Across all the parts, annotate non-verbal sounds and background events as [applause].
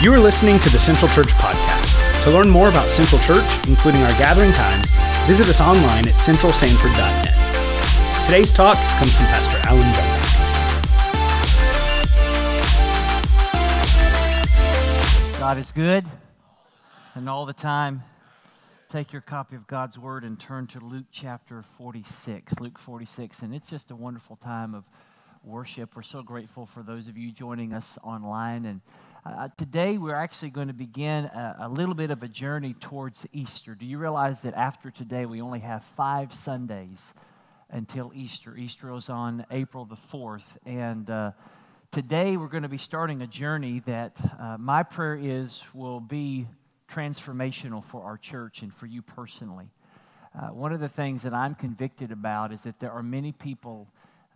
You are listening to the Central Church Podcast. To learn more about Central Church, including our gathering times, visit us online at centralsanford.net. Today's talk comes from Pastor Alan Duncan. God is good, and all the time. Take your copy of God's Word and turn to Luke chapter 46. Luke 46, and it's just a wonderful time of worship. We're so grateful for those of you joining us online. And uh, today, we're actually going to begin a, a, little bit of a journey towards Easter. Do you realize that after today, we only have five Sundays until Easter? Easter is on April the 4th. And uh, today, we're going to be starting a journey that uh, my prayer is will be transformational for our church and for you personally. Uh, one of the things that I'm convicted about is that there are many people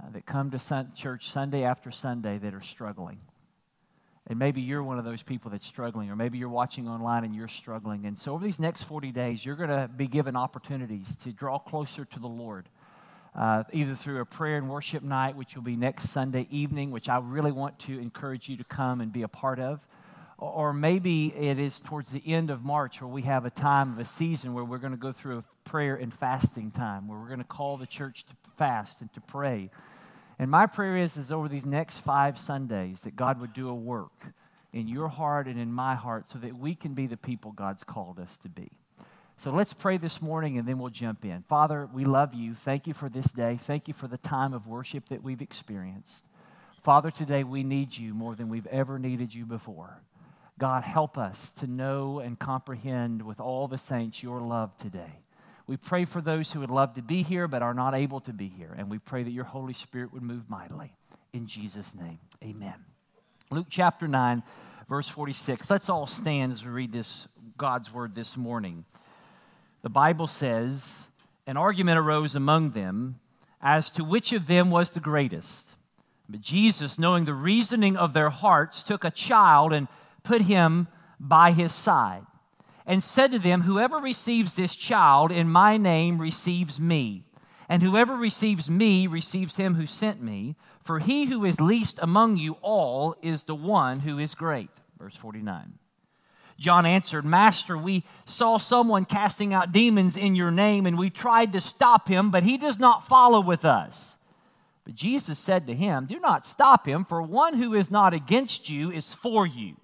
uh, that come to sun- church Sunday after Sunday that are struggling. And maybe you're one of those people that's struggling, or maybe you're watching online and you're struggling. And so, over these next 40 days, you're going to be given opportunities to draw closer to the Lord, uh, either through a prayer and worship night, which will be next Sunday evening, which I really want to encourage you to come and be a part of. Or maybe it is towards the end of March where we have a time of a season where we're going to go through a prayer and fasting time, where we're going to call the church to fast and to pray and my prayer is, is over these next five Sundays that God would do a work in your heart and in my heart so that we can be the people God's called us to be. So let's pray this morning and then we'll jump in. Father, we love you. Thank you for this day. Thank you for the time of worship that we've experienced. Father, today we need you more than we've ever needed you before. God, help us to know and comprehend with all the saints your love today. We pray for those who would love to be here but are not able to be here. And we pray that your Holy Spirit would move mightily. In Jesus' name, amen. Luke chapter 9, verse 46. Let's all stand as we read this God's word this morning. The Bible says, An argument arose among them as to which of them was the greatest. But Jesus, knowing the reasoning of their hearts, took a child and put him by his side and said to them, Whoever receives this child in my name receives me, and whoever receives me receives him who sent me. For he who is least among you all is the one who is great. Verse 49. John answered, Master, we saw someone casting out demons in your name, and we tried to stop him, but he does not follow with us. But Jesus said to him, Do not stop him, for one who is not against you is for you.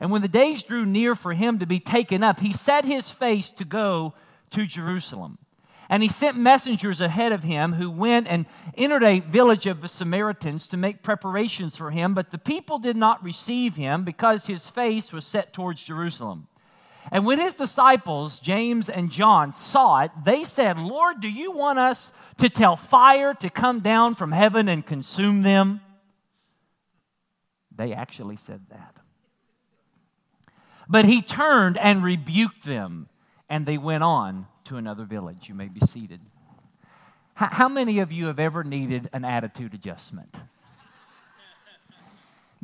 And when the days drew near for him to be taken up, he set his face to go to Jerusalem. And he sent messengers ahead of him who went and entered a village of the Samaritans to make preparations for him. But the people did not receive him because his face was set towards Jerusalem. And when his disciples, James and John, saw it, they said, Lord, do you want us to tell fire to come down from heaven and consume them? They actually said that. But he turned and rebuked them, and they went on to another village. You may be seated. How many of you have ever needed an attitude adjustment?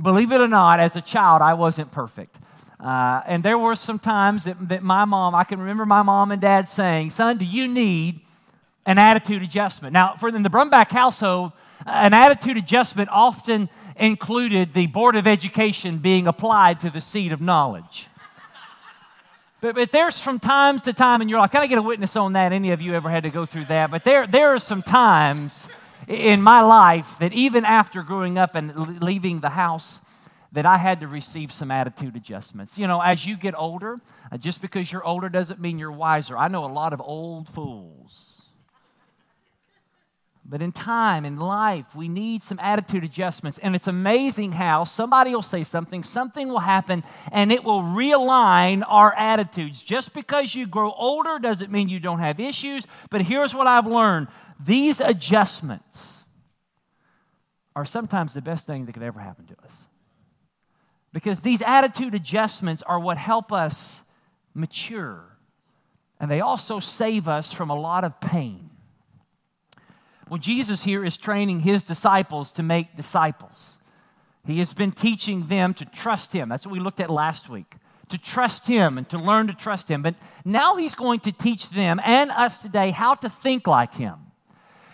Believe it or not, as a child, I wasn't perfect. Uh, and there were some times that, that my mom, I can remember my mom and dad saying, Son, do you need an attitude adjustment? Now, for in the Brumback household, an attitude adjustment often included the Board of Education being applied to the seat of knowledge. But, but there's from time to time in your life, can I get a witness on that? Any of you ever had to go through that? But there, there are some times in my life that even after growing up and leaving the house, that I had to receive some attitude adjustments. You know, as you get older, uh, just because you're older doesn't mean you're wiser. I know a lot of old fools but in time, in life, we need some attitude adjustments. And it's amazing how somebody will say something, something will happen, and it will realign our attitudes. Just because you grow older doesn't mean you don't have issues. But here's what I've learned these adjustments are sometimes the best thing that could ever happen to us. Because these attitude adjustments are what help us mature, and they also save us from a lot of pain. Well, Jesus here is training his disciples to make disciples. He has been teaching them to trust him. That's what we looked at last week. To trust him and to learn to trust him. But now he's going to teach them and us today how to think like him.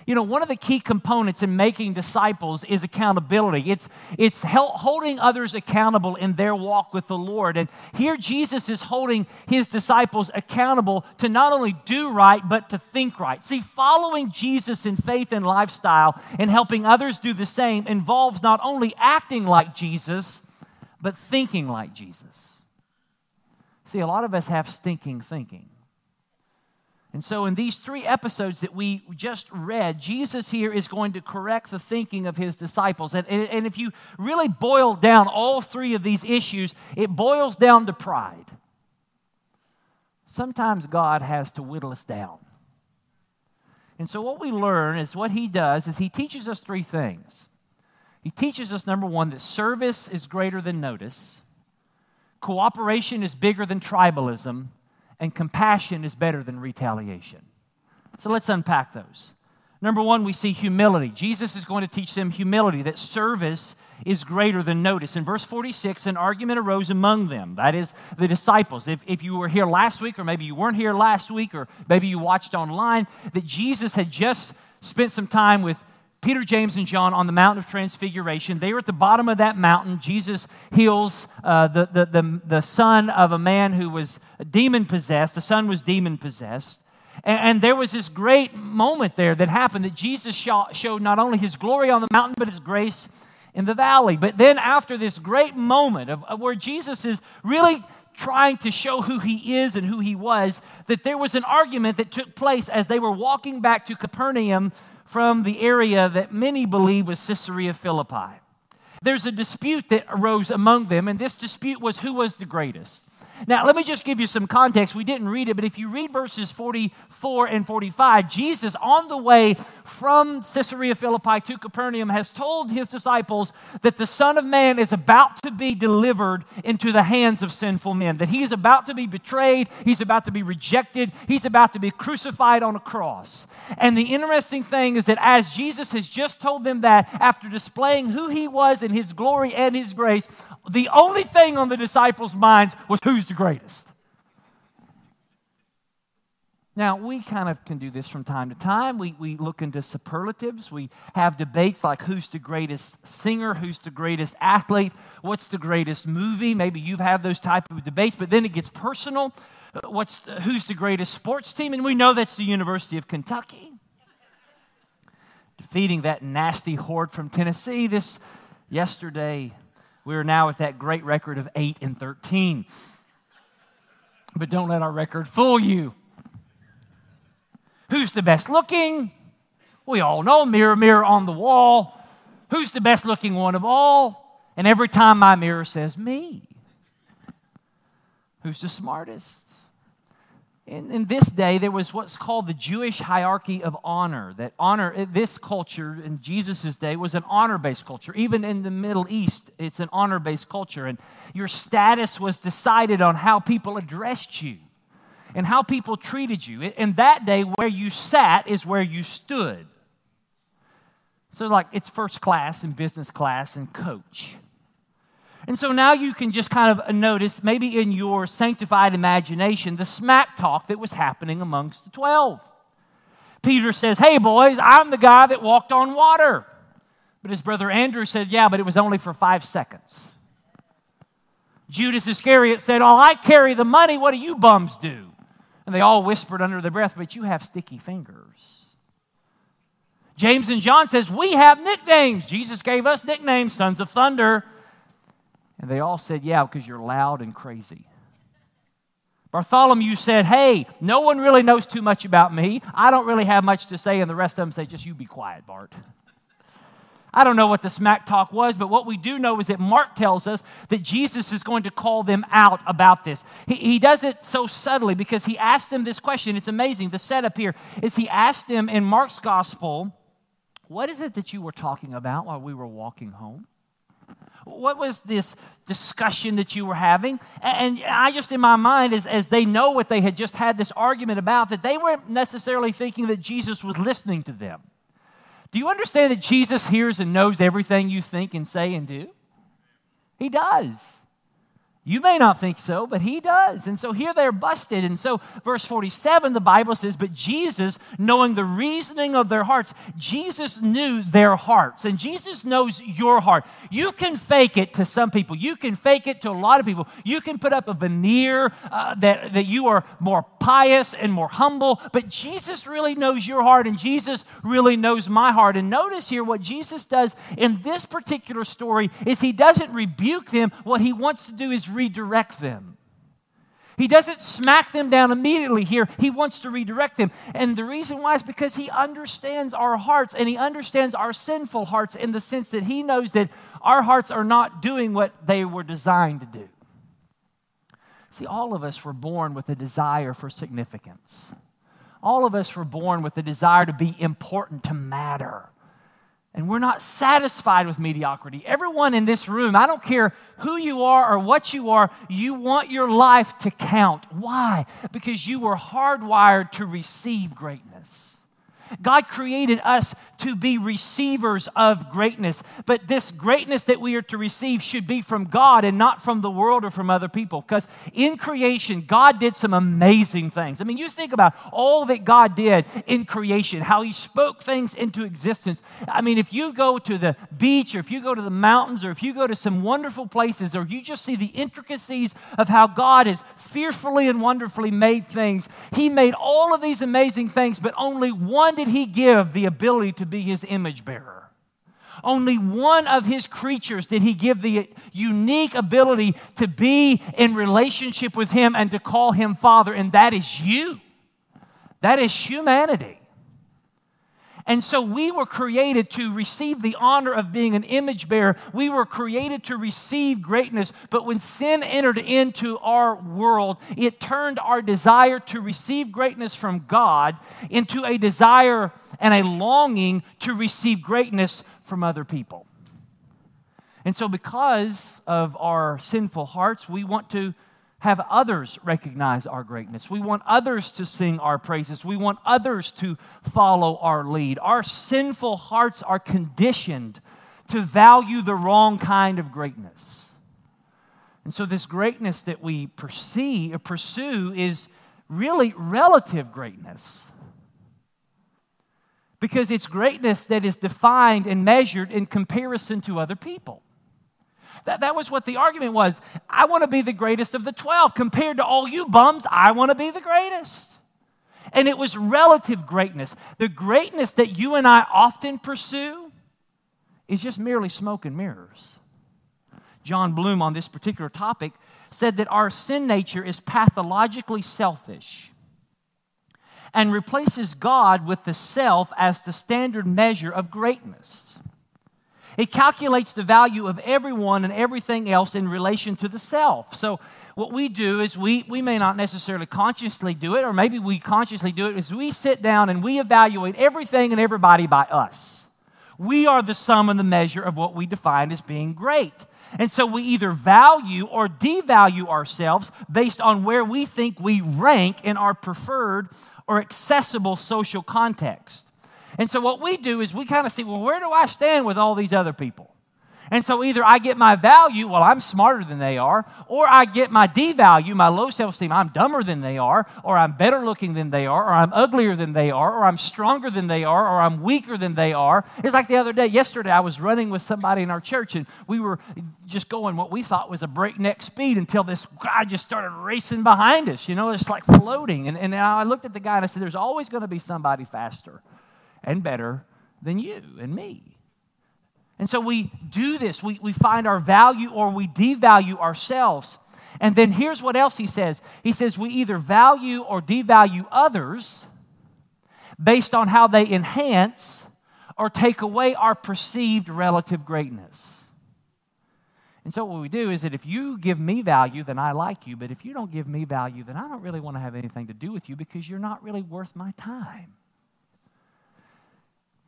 You know, one of the key components in making disciples is accountability. It's, it's holding others accountable in their walk with the Lord. And here Jesus is holding his disciples accountable to not only do right, but to think right. See, following Jesus in faith and lifestyle and helping others do the same involves not only acting like Jesus, but thinking like Jesus. See, a lot of us have stinking thinking. And so, in these three episodes that we just read, Jesus here is going to correct the thinking of his disciples. And, and, if you really boil down all three of these issues, it boils down to pride. Sometimes God has to whittle us down. And so, what we learn is what he does is he teaches us three things. He teaches us, number one, that service is greater than notice, cooperation is bigger than tribalism and compassion is better than retaliation. So let's unpack those. Number one, we see humility. Jesus is going to teach them humility, that service is greater than notice. In verse 46, an argument arose among them, that is, the disciples. If, if you were here last week, or maybe you weren't here last week, or maybe you watched online, that Jesus had just spent some time with Peter, James, and John on the Mountain of Transfiguration. They were at the bottom of that mountain. Jesus heals uh, the, the, the, the, son of a man who was demon possessed. The son was demon possessed. And, and, there was this great moment there that happened that Jesus show, showed not only his glory on the mountain, but his grace in the valley. But then, after this great moment of, of where Jesus is really trying to show who he is and who he was, that there was an argument that took place as they were walking back to Capernaum from the area that many believe was Caesarea Philippi. There's a dispute that arose among them, and this dispute was who was the greatest. Now, let me just give you some context. We didn't read it, but if you read verses 44 and 45, Jesus, on the way from Caesarea Philippi to Capernaum, has told his disciples that the Son of Man is about to be delivered into the hands of sinful men, that he is about to be betrayed, he's about to be rejected, he's about to be crucified on a cross. And the interesting thing is that as Jesus has just told them that, after displaying who he was in his glory and his grace, the only thing on the disciples' minds was who's the greatest. Now, we kind of can do this from time to time. We, we look into superlatives. We have debates like who's the greatest singer, who's the greatest athlete, what's the greatest movie. Maybe you've had those type of debates, but then it gets personal. Uh, what's the, who's the greatest sports team? And we know that's the University of Kentucky. Defeating that nasty horde from Tennessee this yesterday we are now at that great record of 8 and 13. But don't let our record fool you. Who's the best looking? We all know mirror, mirror on the wall. Who's the best looking one of all? And every time my mirror says me. Who's the smartest? In, in, this day, there was what's called the Jewish hierarchy of honor. That honor, this culture in Jesus' day was an honor based culture. Even in the Middle East, it's an honor based culture. And your status was decided on how people addressed you and how people treated you. In that day, where you sat is where you stood. So, like, it's first class and business class and coach. And so now you can just kind of notice, maybe in your sanctified imagination, the smack talk that was happening amongst the 12. Peter says, Hey, boys, I'm the guy that walked on water. But his brother Andrew said, Yeah, but it was only for five seconds. Judas Iscariot said, Oh, I carry the money. What do you bums do? And they all whispered under their breath, But you have sticky fingers. James and John says, We have nicknames. Jesus gave us nicknames, sons of thunder. And they all said, Yeah, because you're loud and crazy. Bartholomew said, Hey, no one really knows too much about me. I don't really have much to say. And the rest of them say, Just you be quiet, Bart. I don't know what the smack talk was, but what we do know is that Mark tells us that Jesus is going to call them out about this. He, he does it so subtly because he asked them this question. It's amazing. The setup here is he asked them in Mark's gospel, What is it that you were talking about while we were walking home? What was this discussion that you were having? And I just, in my mind, as, as they know what they had just had this argument about, that they weren't necessarily thinking that Jesus was listening to them. Do you understand that Jesus hears and knows everything you think and say and do? He does. You may not think so, but he does. And so here they're busted. And so, verse 47, the Bible says, But Jesus, knowing the reasoning of their hearts, Jesus knew their hearts. And Jesus knows your heart. You can fake it to some people, you can fake it to a lot of people. You can put up a veneer uh, that, that you are more pious and more humble, but Jesus really knows your heart, and Jesus really knows my heart. And notice here what Jesus does in this particular story is he doesn't rebuke them. What he wants to do is redirect them. He doesn't smack them down immediately here. He wants to redirect them. And the reason why is because he understands our hearts and he understands our sinful hearts in the sense that he knows that our hearts are not doing what they were designed to do. See, all of us were born with a desire for significance. All of us were born with a desire to be important, to matter. And we're not satisfied with mediocrity. Everyone in this room, I don't care who you are or what you are, you want your life to count. Why? Because you were hardwired to receive greatness. God created us to be receivers of greatness, but this greatness that we are to receive should be from God and not from the world or from other people. Because in creation, God did some amazing things. I mean, you think about all that God did in creation, how He spoke things into existence. I mean, if you go to the beach or if you go to the mountains or if you go to some wonderful places or you just see the intricacies of how God has fearfully and wonderfully made things, He made all of these amazing things, but only one did he give the ability to be his image bearer? Only one of his creatures did he give the unique ability to be in relationship with him and to call him Father, and that is you. That is humanity. And so we were created to receive the honor of being an image bearer. We were created to receive greatness. But when sin entered into our world, it turned our desire to receive greatness from God into a desire and a longing to receive greatness from other people. And so, because of our sinful hearts, we want to have others recognize our greatness. We want others to sing our praises. We want others to follow our lead. Our sinful hearts are conditioned to value the wrong kind of greatness. And so, this greatness that we perceive, or pursue is really relative greatness. Because it's greatness that is defined and measured in comparison to other people. That, that was what the argument was. I want to be the greatest of the 12. Compared to all you bums, I want to be the greatest. And it was relative greatness. The greatness that you and I often pursue is just merely smoke and mirrors. Jon Bloom, on this particular topic, said that our sin nature is pathologically selfish and replaces God with the self as the standard measure of greatness. It calculates the value of everyone and everything else in relation to the self. So, what we do is we, we may not necessarily consciously do it, or maybe we consciously do it, is we sit down and we evaluate everything and everybody by us. We are the sum and the measure of what we define as being great. And so we either value or devalue ourselves based on where we think we rank in our preferred or accessible social context. And so what we do is we kind of see, well, where do I stand with all these other people? And so either I get my value, well, I'm smarter than they are, or I get my devalue, my low self esteem, I'm dumber than they are, or I'm better looking than they are, or I'm uglier than they are, or I'm stronger than they are, or I'm weaker than they are. It's like the other day, yesterday, I was running with somebody in our church, and we were just going what we thought was a breakneck speed until this guy just started racing behind us. You know, it's like floating. And, and I looked at the guy and I said, There's always going to be somebody faster and better than you and me. And so we do this. We, we find our value or we devalue ourselves. And then here's what else he says He says, we either value or devalue others based on how they enhance or take away our perceived relative greatness. And so, what we do is that if you give me value, then I like you. But if you don't give me value, then I don't really want to have anything to do with you because you're not really worth my time.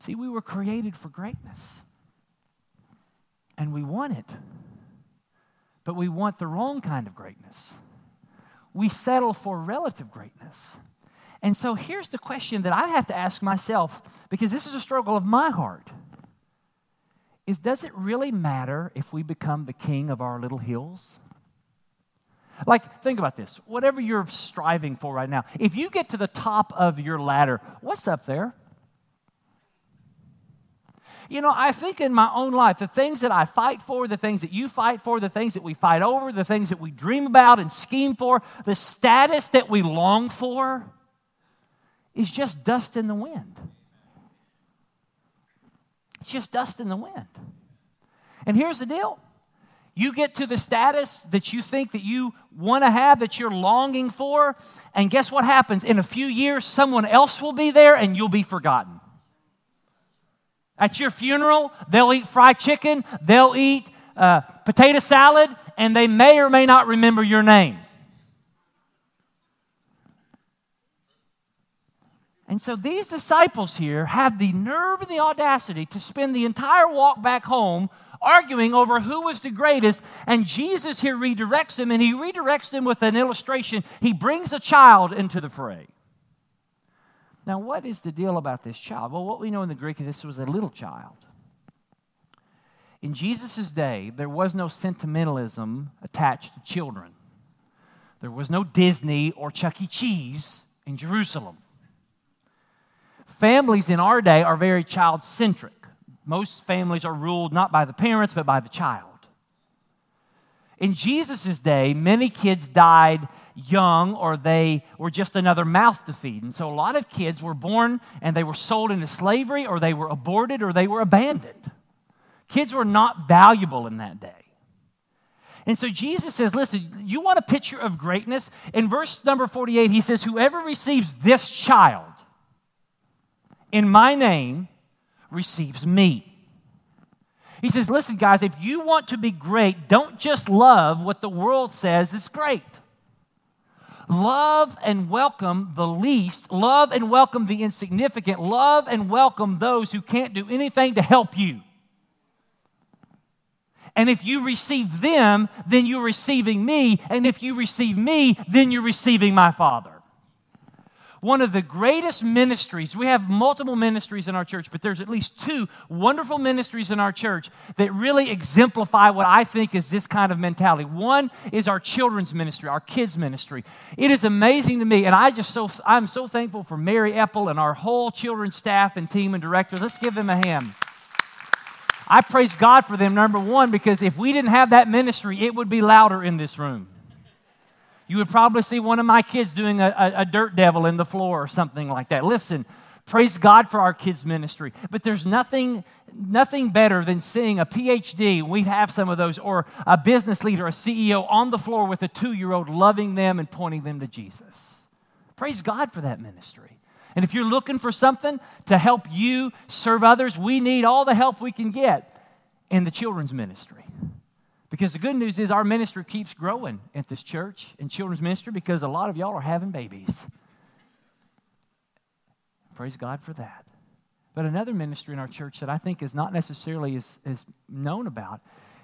See, we were created for greatness. And we want it. But we want the wrong kind of greatness. We settle for relative greatness. And so here's the question that I have to ask myself because this is a struggle of my heart. Is does it really matter if we become the king of our little hills? Like, think about this. Whatever you're striving for right now, if you get to the top of your ladder, what's up there? You know, I think in my own life, the things that I fight for, the things that you fight for, the things that we fight over, the things that we dream about and scheme for, the status that we long for is just dust in the wind. It's just dust in the wind. And here's the deal you get to the status that you think that you want to have that you're longing for and guess what happens in a few years someone else will be there and you'll be forgotten at your funeral they'll eat fried chicken they'll eat uh, potato salad and they may or may not remember your name and so these disciples here have the nerve and the audacity to spend the entire walk back home arguing over who was the greatest. And Jesus here redirects them, and he redirects them with an illustration. He brings a child into the fray. Now, what is the deal about this child? Well, what we know in the Greek is this was a little child. In Jesus' day, there was no sentimentalism attached to children. There was no Disney or Chuck E. Cheese in Jerusalem. Families in our day are very child centric. Most families are ruled not by the parents, but by the child. In Jesus' day, many kids died young or they were just another mouth to feed. And so a lot of kids were born and they were sold into slavery or they were aborted or they were abandoned. Kids were not valuable in that day. And so Jesus says, listen, you want a picture of greatness? In verse number 48, he says, Whoever receives this child in my name receives me. He says, Listen, guys, if you want to be great, don't just love what the world says is great. Love and welcome the least. Love and welcome the insignificant. Love and welcome those who can't do anything to help you. And if you receive them, then you're receiving me. And if you receive me, then you're receiving my Father one of the greatest ministries. We have multiple ministries in our church, but there's at least two wonderful ministries in our church that really exemplify what I think is this kind of mentality. One is our children's ministry, our kids ministry. It is amazing to me, and I just so I'm so thankful for Mary Epple and our whole children's staff and team and directors. Let's give them a hand. I praise God for them, number one, because if we didn't have that ministry, it would be louder in this room. You would probably see one of my kids doing a, a, a dirt devil in the floor or something like that. Listen, praise God for our kids' ministry. But there's nothing, nothing better than seeing a PhD, we have some of those, or a business leader, a CEO on the floor with a two year old loving them and pointing them to Jesus. Praise God for that ministry. And if you're looking for something to help you serve others, we need all the help we can get in the children's ministry. Because the good news is our ministry keeps growing at this church and children's ministry because a lot of y'all are having babies. Praise God for that. But another ministry in our church that I think is not necessarily as, as known about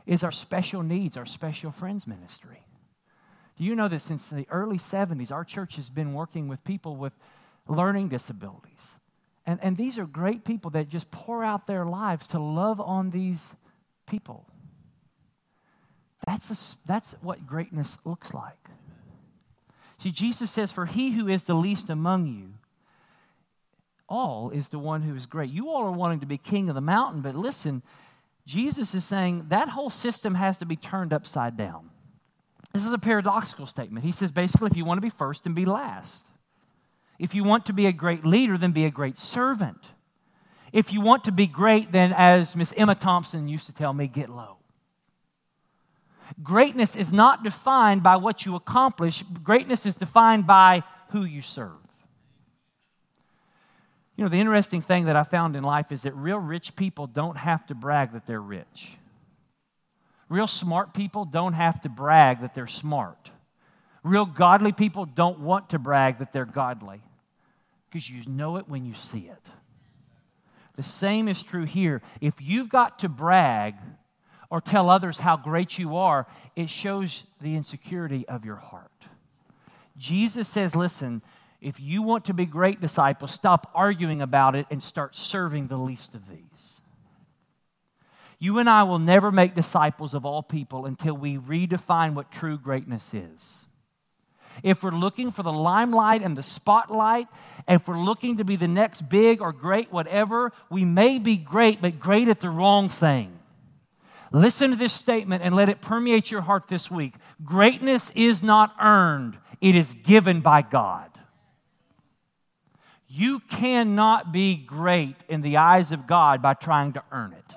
is our special needs, our special friends ministry. Do you know that since the early 70s, our church has been working with people with learning disabilities? And, and these are great people that just pour out their lives to love on these people. That's, a, that's what greatness looks like. See, Jesus says, For he who is the least among you, all is the one who is great. You all are wanting to be king of the mountain, but listen, Jesus is saying that whole system has to be turned upside down. This is a paradoxical statement. He says basically, if you want to be first, then be last. If you want to be a great leader, then be a great servant. If you want to be great, then as Miss Emma Thompson used to tell me, get low. Greatness is not defined by what you accomplish, greatness is defined by who you serve. You know, the interesting thing that I found in life is that real rich people don't have to brag that they're rich. Real smart people don't have to brag that they're smart. Real godly people don't want to brag that they're godly because you know it when you see it. The same is true here. If you've got to brag, or tell others how great you are, it shows the insecurity of your heart. Jesus says, listen, if you want to be great disciples, stop arguing about it and start serving the least of these. You and I will never make disciples of all people until we redefine what true greatness is. if we're looking for the limelight and the spotlight, and if we're looking to be the next big or great whatever, we may be great, but great at the wrong thing. Listen to this statement and let it permeate your heart this week. Greatness is not earned, it is given by God. You cannot be great in the eyes of God by trying to earn it.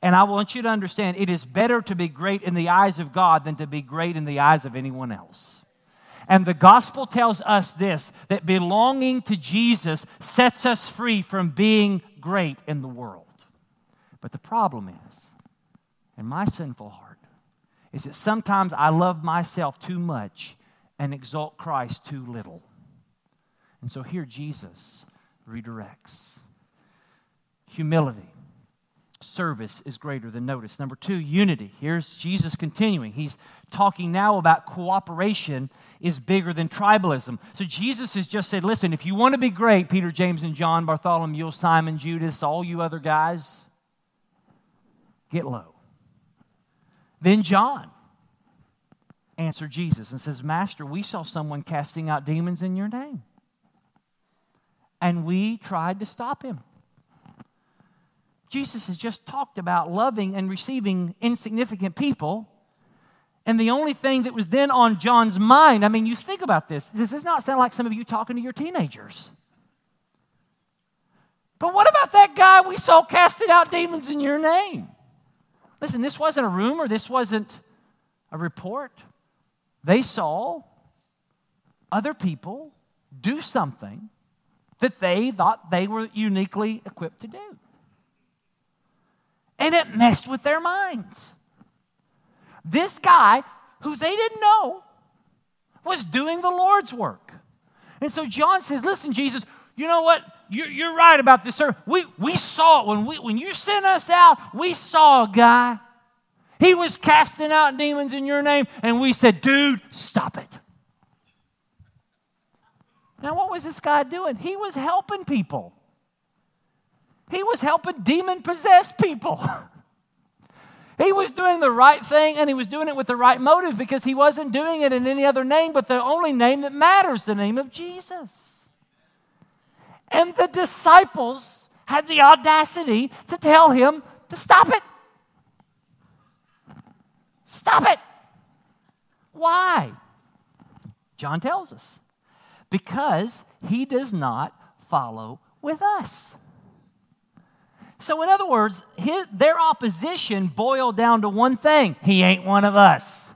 And I want you to understand it is better to be great in the eyes of God than to be great in the eyes of anyone else. And the gospel tells us this that belonging to Jesus sets us free from being great in the world. But the problem is, in my sinful heart, is that sometimes I love myself too much and exalt Christ too little. And so here Jesus redirects. Humility. Service is greater than notice. Number two, unity. Here's Jesus continuing. He's talking now about cooperation is bigger than tribalism. So Jesus has just said, listen, if you want to be great, Peter, James, and John, Bartholomew, Simon, Judas, all you other guys, get low. Then John answered Jesus and says, Master, we saw someone casting out demons in your name and we tried to stop him. Jesus has just talked about loving and receiving insignificant people. And the only thing that was then on John's mind, I mean, you think about this. Does this not sound like some of you talking to your teenagers? But what about that guy we saw casting out demons in your name? Listen, this wasn't a rumor, this wasn't a report. They saw other people do something that they thought they were uniquely equipped to do. And it messed with their minds. This guy, who they didn't know, was doing the Lord's work. And so John says, Listen, Jesus, you know what? You're, you're right about this, sir. We, we saw it. When, we, when you sent us out, we saw a guy. He was casting out demons in your name, and we said, Dude, stop it. Now, what was this guy doing? He was helping people. He was helping demon possessed people. [laughs] he was doing the right thing and he was doing it with the right motive because he wasn't doing it in any other name but the only name that matters the name of Jesus. And the disciples had the audacity to tell him to stop it. Stop it. Why? John tells us because he does not follow with us. So, in other words, his, their opposition boiled down to one thing he ain't one of us.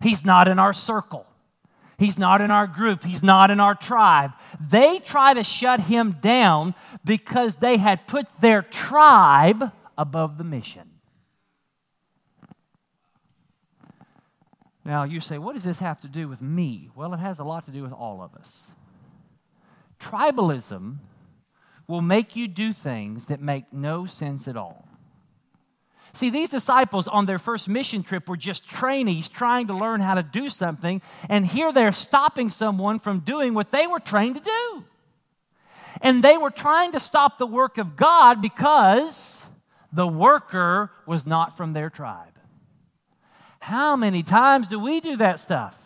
He's not in our circle. He's not in our group. He's not in our tribe. They try to shut him down because they had put their tribe above the mission. Now, you say, what does this have to do with me? Well, it has a lot to do with all of us. Tribalism will make you do things that make no sense at all. See, these disciples on their first mission trip were just trainees trying to learn how to do something, and here they're stopping someone from doing what they were trained to do. And they were trying to stop the work of God because the worker was not from their tribe. How many times do we do that stuff?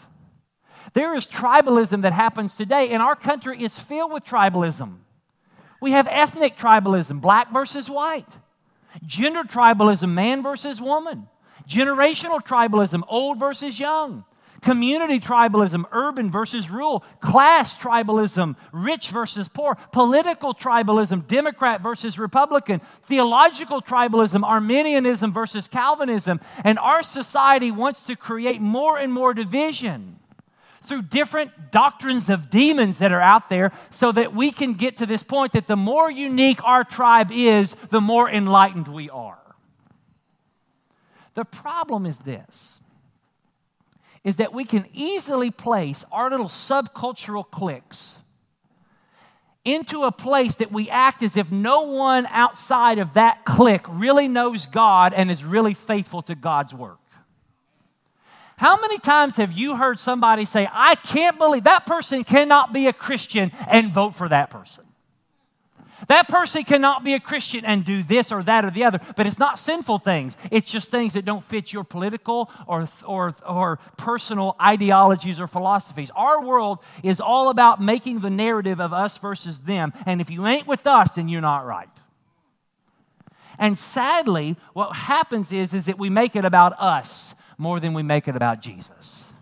There is tribalism that happens today, and our country is filled with tribalism. We have ethnic tribalism, black versus white, gender tribalism, man versus woman, generational tribalism, old versus young, community tribalism, urban versus rural, class tribalism, rich versus poor, political tribalism, Democrat versus Republican, theological tribalism, Arminianism versus Calvinism. And our society wants to create more and more division through different doctrines of demons that are out there so that we can get to this point that the more unique our tribe is, the more enlightened we are. The problem is this is that we can easily place our little subcultural cliques into a place that we act as if no one outside of that clique really knows God and is really faithful to God's work. How many times have you heard somebody say, I can't believe that person cannot be a Christian and vote for that person? That person cannot be a Christian and do this or that or the other, but it's not sinful things. It's just things that don't fit your political or, or, or personal ideologies or philosophies. Our world is all about making the narrative of us versus them. And if you ain't with us, then you're not right. And sadly, what happens is, is that we make it about us more than we make it about Jesus.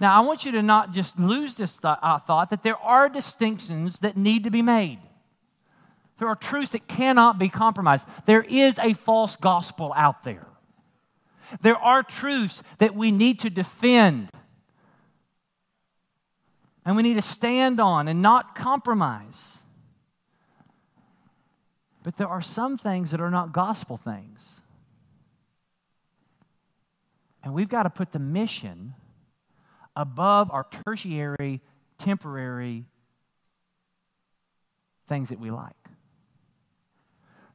Now, I want you to not just lose this th- uh, thought that there are distinctions that need to be made. There are truths that cannot be compromised. There is a false gospel out there. There are truths that we need to defend and we need to stand on and not compromise. But there are some things that are not gospel things. And we've got to put the mission above our tertiary, temporary things that we like.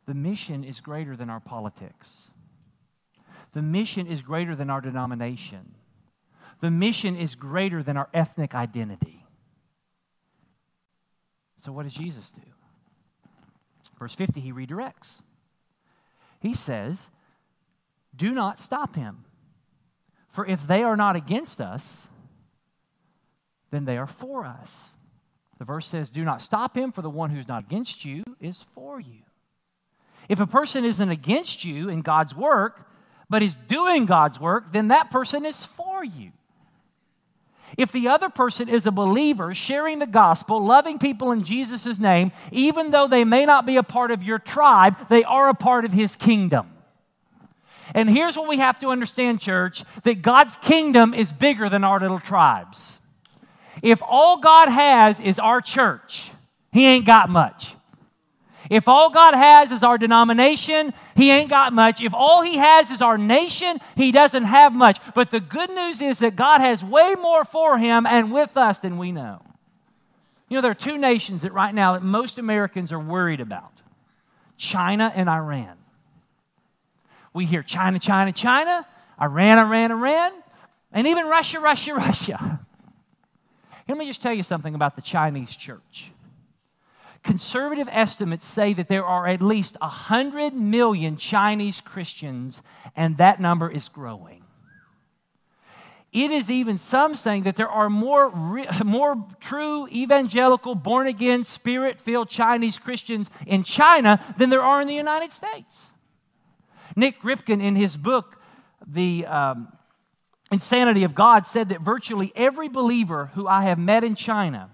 The mission is greater than our politics. The mission is greater than our denomination. The mission is greater than our ethnic identity. So, what does Jesus do? Verse 50, he redirects. He says, Do not stop him. For if they are not against us, then they are for us. The verse says, Do not stop him, for the one who's not against you is for you. If a person isn't against you in God's work, but is doing God's work, then that person is for you. If the other person is a believer, sharing the gospel, loving people in Jesus' name, even though they may not be a part of your tribe, they are a part of his kingdom. And here's what we have to understand, church that God's kingdom is bigger than our little tribes. If all God has is our church, He ain't got much. If all God has is our denomination, He ain't got much. If all He has is our nation, He doesn't have much. But the good news is that God has way more for Him and with us than we know. You know, there are two nations that right now that most Americans are worried about China and Iran. We hear China, China, China, Iran, Iran, Iran, and even Russia, Russia, [laughs] Russia. Let me just tell you something about the Chinese church. Conservative estimates say that there are at least 100 million Chinese Christians, and that number is growing. It is even some saying that there are more, [laughs] more true evangelical, born again, spirit filled Chinese Christians in China than there are in the United States. Nik Ripken, in his book, The um, Insanity of God said that virtually every believer who I have met in China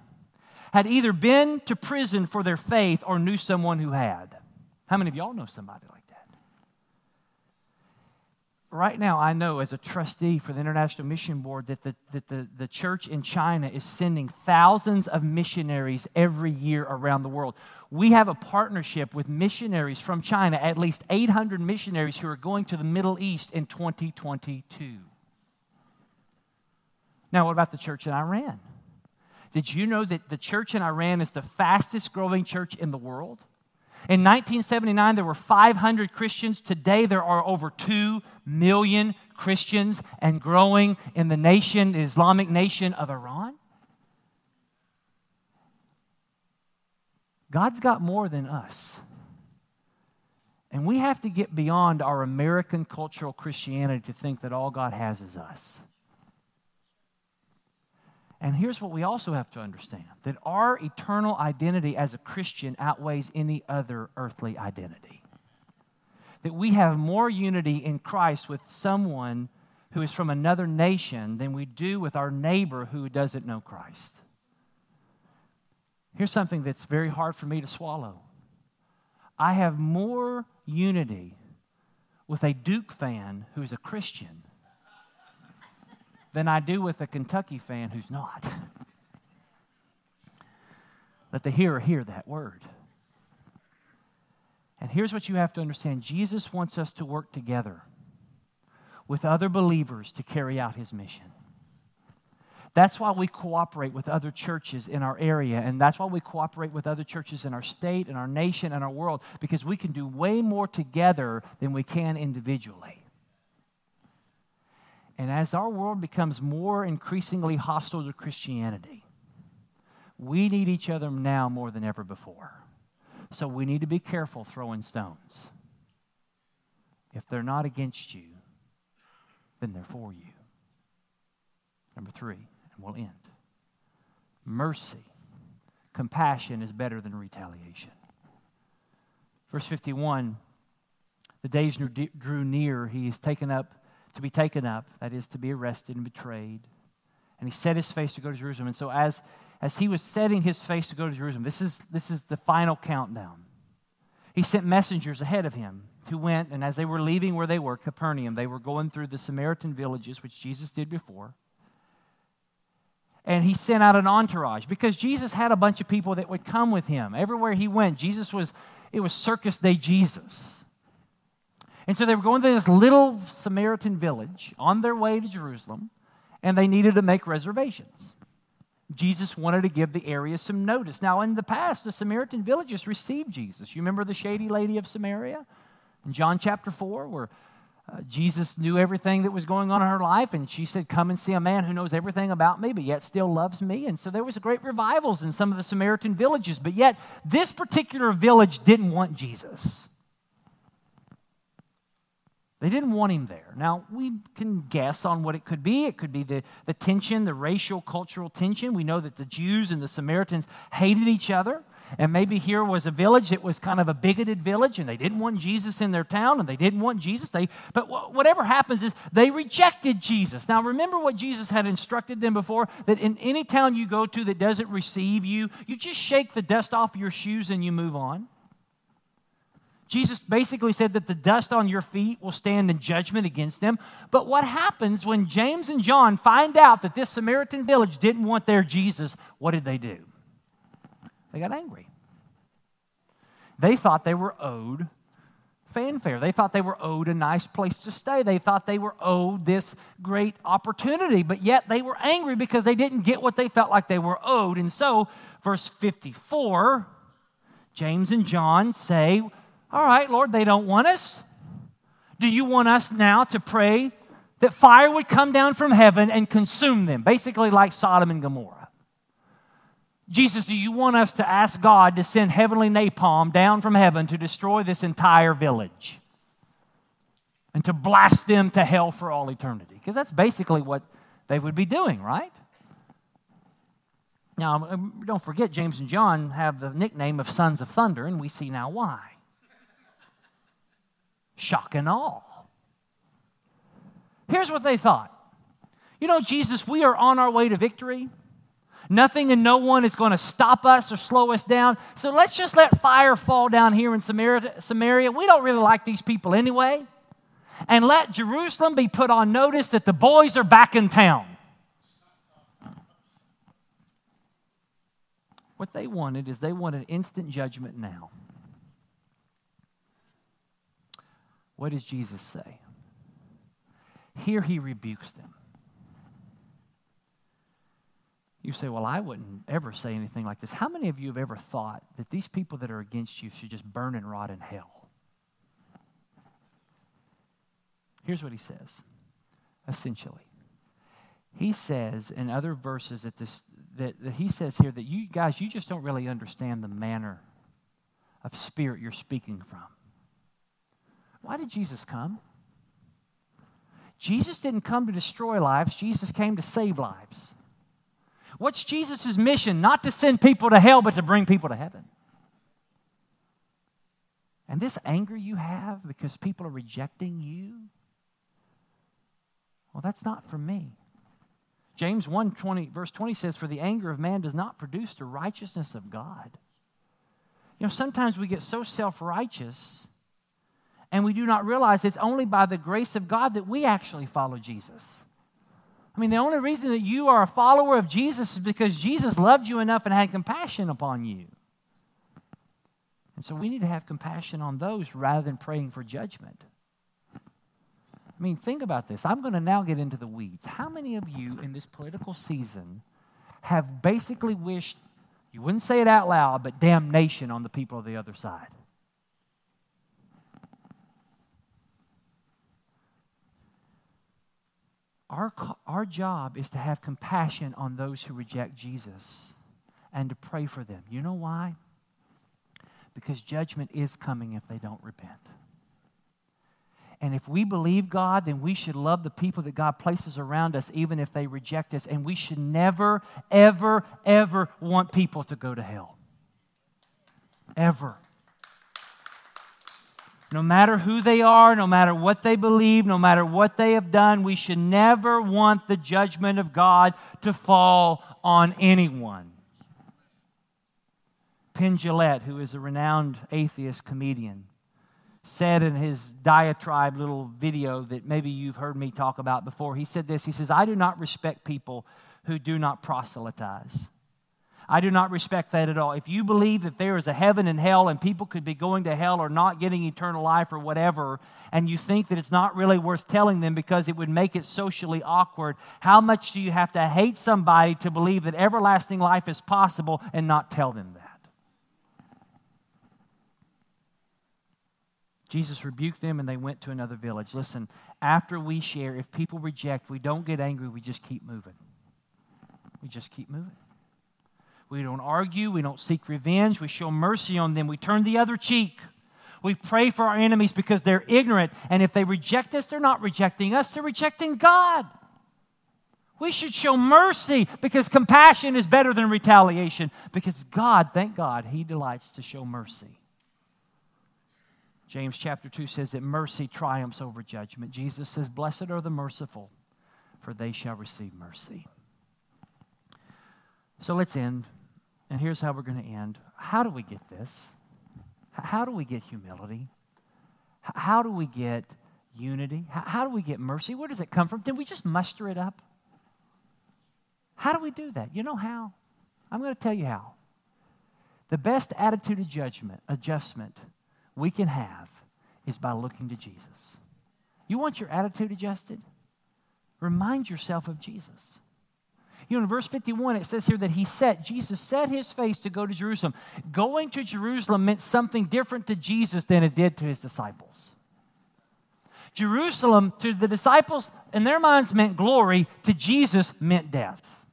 had either been to prison for their faith or knew someone who had. How many of y'all know somebody like that? Right now, I know as a trustee for the International Mission Board that the, that the, the church in China is sending thousands of missionaries every year around the world. We have a partnership with missionaries from China, at least 800 missionaries who are going to the Middle East in 2022. Now, what about the church in Iran? Did you know that the church in Iran is the fastest growing church in the world? In 1979, there were 500 Christians. Today, there are over 2 million Christians and growing in the nation, the Islamic nation of Iran. God's got more than us. And we have to get beyond our American cultural Christianity to think that all God has is us. And here's what we also have to understand that our eternal identity as a Christian outweighs any other earthly identity. That we have more unity in Christ with someone who is from another nation than we do with our neighbor who doesn't know Christ. Here's something that's very hard for me to swallow I have more unity with a Duke fan who's a Christian than I do with a Kentucky fan who's not. [laughs] Let the hearer hear that word. And here's what you have to understand Jesus wants us to work together with other believers to carry out his mission. That's why we cooperate with other churches in our area, and that's why we cooperate with other churches in our state, in our nation, and our world, because we can do way more together than we can individually. And as our world becomes more increasingly hostile to Christianity, we need each other now more than ever before. So we need to be careful throwing stones. If they're not against you, then they're for you. Number three, and we'll end. Mercy, compassion is better than retaliation. Verse 51 the days drew near. He is taken up to be taken up, that is, to be arrested and betrayed. And he set his face to go to Jerusalem. And so, as, as he was setting his face to go to Jerusalem, this is, this is the final countdown. He sent messengers ahead of him who went, and as they were leaving where they were, Capernaum, they were going through the Samaritan villages, which Jesus did before. And he sent out an entourage because Jesus had a bunch of people that would come with him. Everywhere he went, Jesus was, it was Circus Day Jesus. And so they were going to this little Samaritan village on their way to Jerusalem, and they needed to make reservations. Jesus wanted to give the area some notice. Now, in the past, the Samaritan villages received Jesus. You remember the shady lady of Samaria in John chapter 4, where uh, Jesus knew everything that was going on in her life, and she said, Come and see a man who knows everything about me, but yet still loves me. And so there was great revivals in some of the Samaritan villages, but yet this particular village didn't want Jesus. They didn't want him there. Now, we can guess on what it could be. It could be the, the tension, the racial, cultural tension. We know that the Jews and the Samaritans hated each other. And maybe here was a village that was kind of a bigoted village, and they didn't want Jesus in their town, and they didn't want Jesus. They, but whatever happens is they rejected Jesus. Now, remember what Jesus had instructed them before that in any town you go to that doesn't receive you, you just shake the dust off your shoes and you move on. Jesus basically said that the dust on your feet will stand in judgment against them. But what happens when James and John find out that this Samaritan village didn't want their Jesus? What did they do? They got angry. They thought they were owed fanfare. They thought they were owed a nice place to stay. They thought they were owed this great opportunity, but yet they were angry because they didn't get what they felt like they were owed. And so, verse 54, James and John say, all right, Lord, they don't want us. Do you want us now to pray that fire would come down from heaven and consume them? Basically, like Sodom and Gomorrah. Jesus, do you want us to ask God to send heavenly napalm down from heaven to destroy this entire village and to blast them to hell for all eternity? Because that's basically what they would be doing, right? Now, um, don't forget, James and John have the nickname of sons of thunder, and we see now why shock and awe. Here's what they thought You know, Jesus, we are on our way to victory. Nothing and no one is going to stop us or slow us down. So let's just let fire fall down here in Samaria. We don't really like these people anyway. And let Jerusalem be put on notice that the boys are back in town. What they wanted is they wanted instant judgment now. What does Jesus say? Here he rebukes them. You say, Well, I wouldn't ever say anything like this. How many of you have ever thought that these people that are against you should just burn and rot in hell? Here's what he says essentially. He says in other verses that, this, that, that he says here that you guys, you just don't really understand the manner of spirit you're speaking from. Why did Jesus come? Jesus didn't come to destroy lives, Jesus came to save lives. What's Jesus' mission? Not to send people to hell, but to bring people to heaven. And this anger you have because people are rejecting you, well, that's not from me. James 1 20, verse 20 says, For the anger of man does not produce the righteousness of God. You know, sometimes we get so self righteous and we do not realize it's only by the grace of God that we actually follow Jesus. I mean, the only reason that you are a follower of Jesus is because Jesus loved you enough and had compassion upon you. And so we need to have compassion on those rather than praying for judgment. I mean, think about this. I'm going to now get into the weeds. How many of you in this political season have basically wished, you wouldn't say it out loud, but damnation on the people of the other side? Our, our job is to have compassion on those who reject Jesus and to pray for them. You know why? Because judgment is coming if they don't repent. And if we believe God, then we should love the people that God places around us, even if they reject us. And we should never, ever, ever want people to go to hell. Ever. No matter who they are, no matter what they believe, no matter what they have done, we should never want the judgment of God to fall on anyone. Penn Jillette, who is a renowned atheist comedian, said in his diatribe little video that maybe you've heard me talk about before. He said this He says, I do not respect people who do not proselytize. I do not respect that at all. If you believe that there is a heaven and hell and people could be going to hell or not getting eternal life or whatever, and you think that it's not really worth telling them because it would make it socially awkward, how much do you have to hate somebody to believe that everlasting life is possible and not tell them that? Jesus rebuked them and they went to another village. Listen, after we share, if people reject, we don't get angry, we just keep moving. We just keep moving. We don't argue, we don't seek revenge, we show mercy on them, we turn the other cheek. We pray for our enemies because they're ignorant, and if they reject us, they're not rejecting us, they're rejecting God. We should show mercy because compassion is better than retaliation. Because God, thank God, He delights to show mercy. James chapter 2 says that mercy triumphs over judgment. Jesus says, Blessed are the merciful, for they shall receive mercy. So let's end. And here's how we're going to end. How do we get this? How do we get humility? How do we get unity? How do we get mercy? Where does it come from? Did we just muster it up? How do we do that? You know how? I'm going to tell you how. The best attitude of judgment, adjustment we can have is by looking to Jesus. You want your attitude adjusted? Remind yourself of Jesus. You know, in verse 51, it says here that he set, Jesus set his face to go to Jerusalem. Going to Jerusalem meant something different to Jesus than it did to his disciples. Jerusalem, to the disciples, in their minds, meant glory, to Jesus, meant death.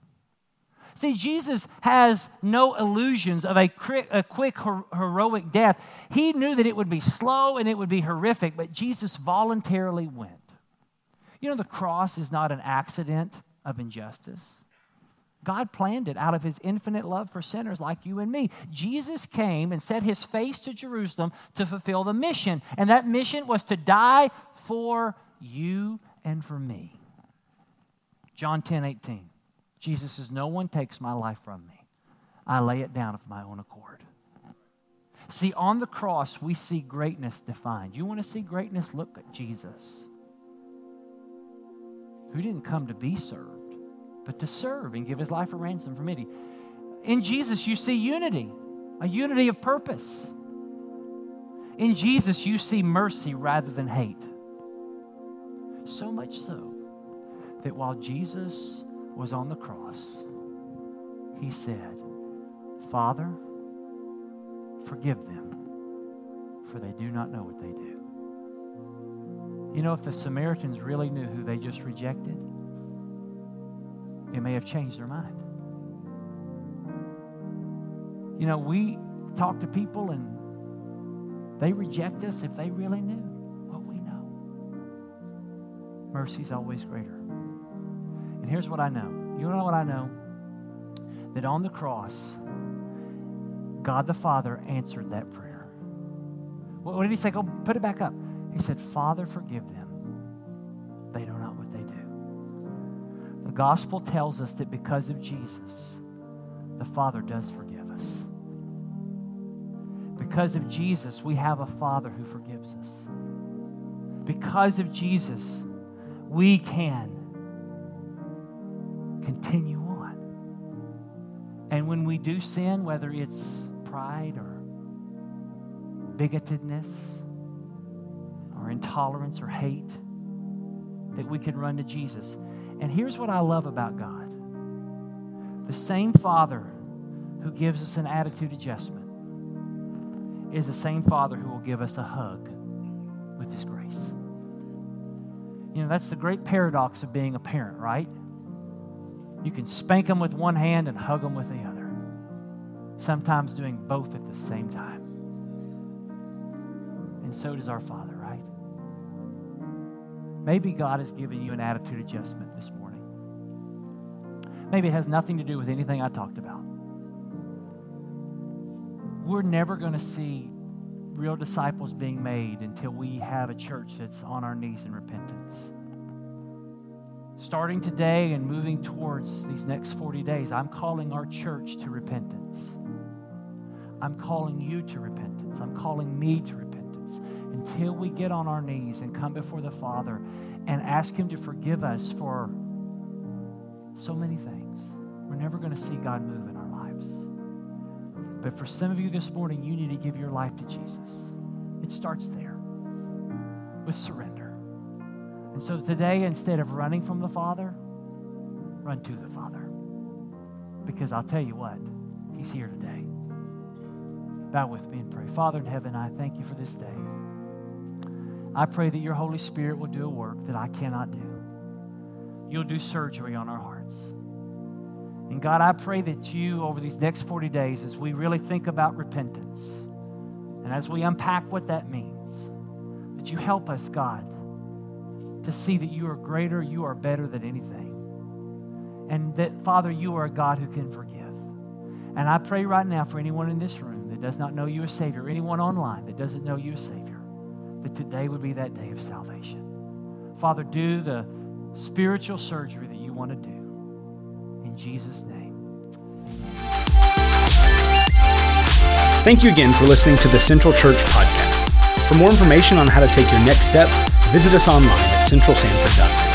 See, Jesus has no illusions of a quick, a quick heroic death. He knew that it would be slow and it would be horrific, but Jesus voluntarily went. You know, the cross is not an accident of injustice. God planned it out of his infinite love for sinners like you and me. Jesus came and set his face to Jerusalem to fulfill the mission, and that mission was to die for you and for me. John 10 18. Jesus says, No one takes my life from me. I lay it down of my own accord. See, on the cross, we see greatness defined. You want to see greatness? Look at Jesus, who didn't come to be served, but to serve and give his life a ransom for many. In Jesus, you see unity, a unity of purpose. In Jesus, you see mercy rather than hate. So much so that while Jesus was on the cross, he said, Father, forgive them, for they do not know what they do. You know, if the Samaritans really knew who they just rejected, it may have changed their mind. You know, we talk to people and they reject us if they really knew what we know. Mercy's always greater And here's what I know. You know what I know? That on the cross, God the Father answered that prayer. What did he say? Go put it back up. He said, Father, forgive them. Gospel tells us that because of Jesus, the Father does forgive us. Because of Jesus, we have a Father who forgives us. Because of Jesus, we can continue on. And when we do sin, whether it's pride or bigotedness or intolerance or hate, that we can run to Jesus. And here's what I love about God the same Father who gives us an attitude adjustment is the same Father who will give us a hug with His grace. You know, that's the great paradox of being a parent, right? You can spank them with one hand and hug them with the other. sometimes doing both at the same time. And so does our Father? Maybe God has given you an attitude adjustment this morning. Maybe it has nothing to do with anything I talked about. We're never going to see real disciples being made until we have a church that's on our knees in repentance. Starting today and moving towards these next 40 days, I'm calling our church to repentance. I'm calling you to repentance. I'm calling me to repentance until we get on our knees and come before the Father and ask Him to forgive us for so many things. We're never going to see God move in our lives. But for some of you this morning, you need to give your life to Jesus. It starts there with surrender. And so today, instead of running from the Father, run to the Father. Because I'll tell you what, He's here today. Bow with me and pray. Father in heaven, I thank you for this day. I pray that your Holy Spirit will do a work that I cannot do. You'll do surgery on our hearts. And God, I pray that you, over these next 40 days, as we really think about repentance and as we unpack what that means, that you help us, God to see that you are greater, you are better than anything. And that, Father, you are a God who can forgive. And I pray right now for anyone in this room that does not know you as Savior, anyone online that doesn't know you as Savior, that today would be that day of salvation. Father, do the spiritual surgery that you want to do. In Jesus' name. Thank you again for listening to the Central Church Podcast. For more information on how to take your next step, visit us online at centralsanford.net.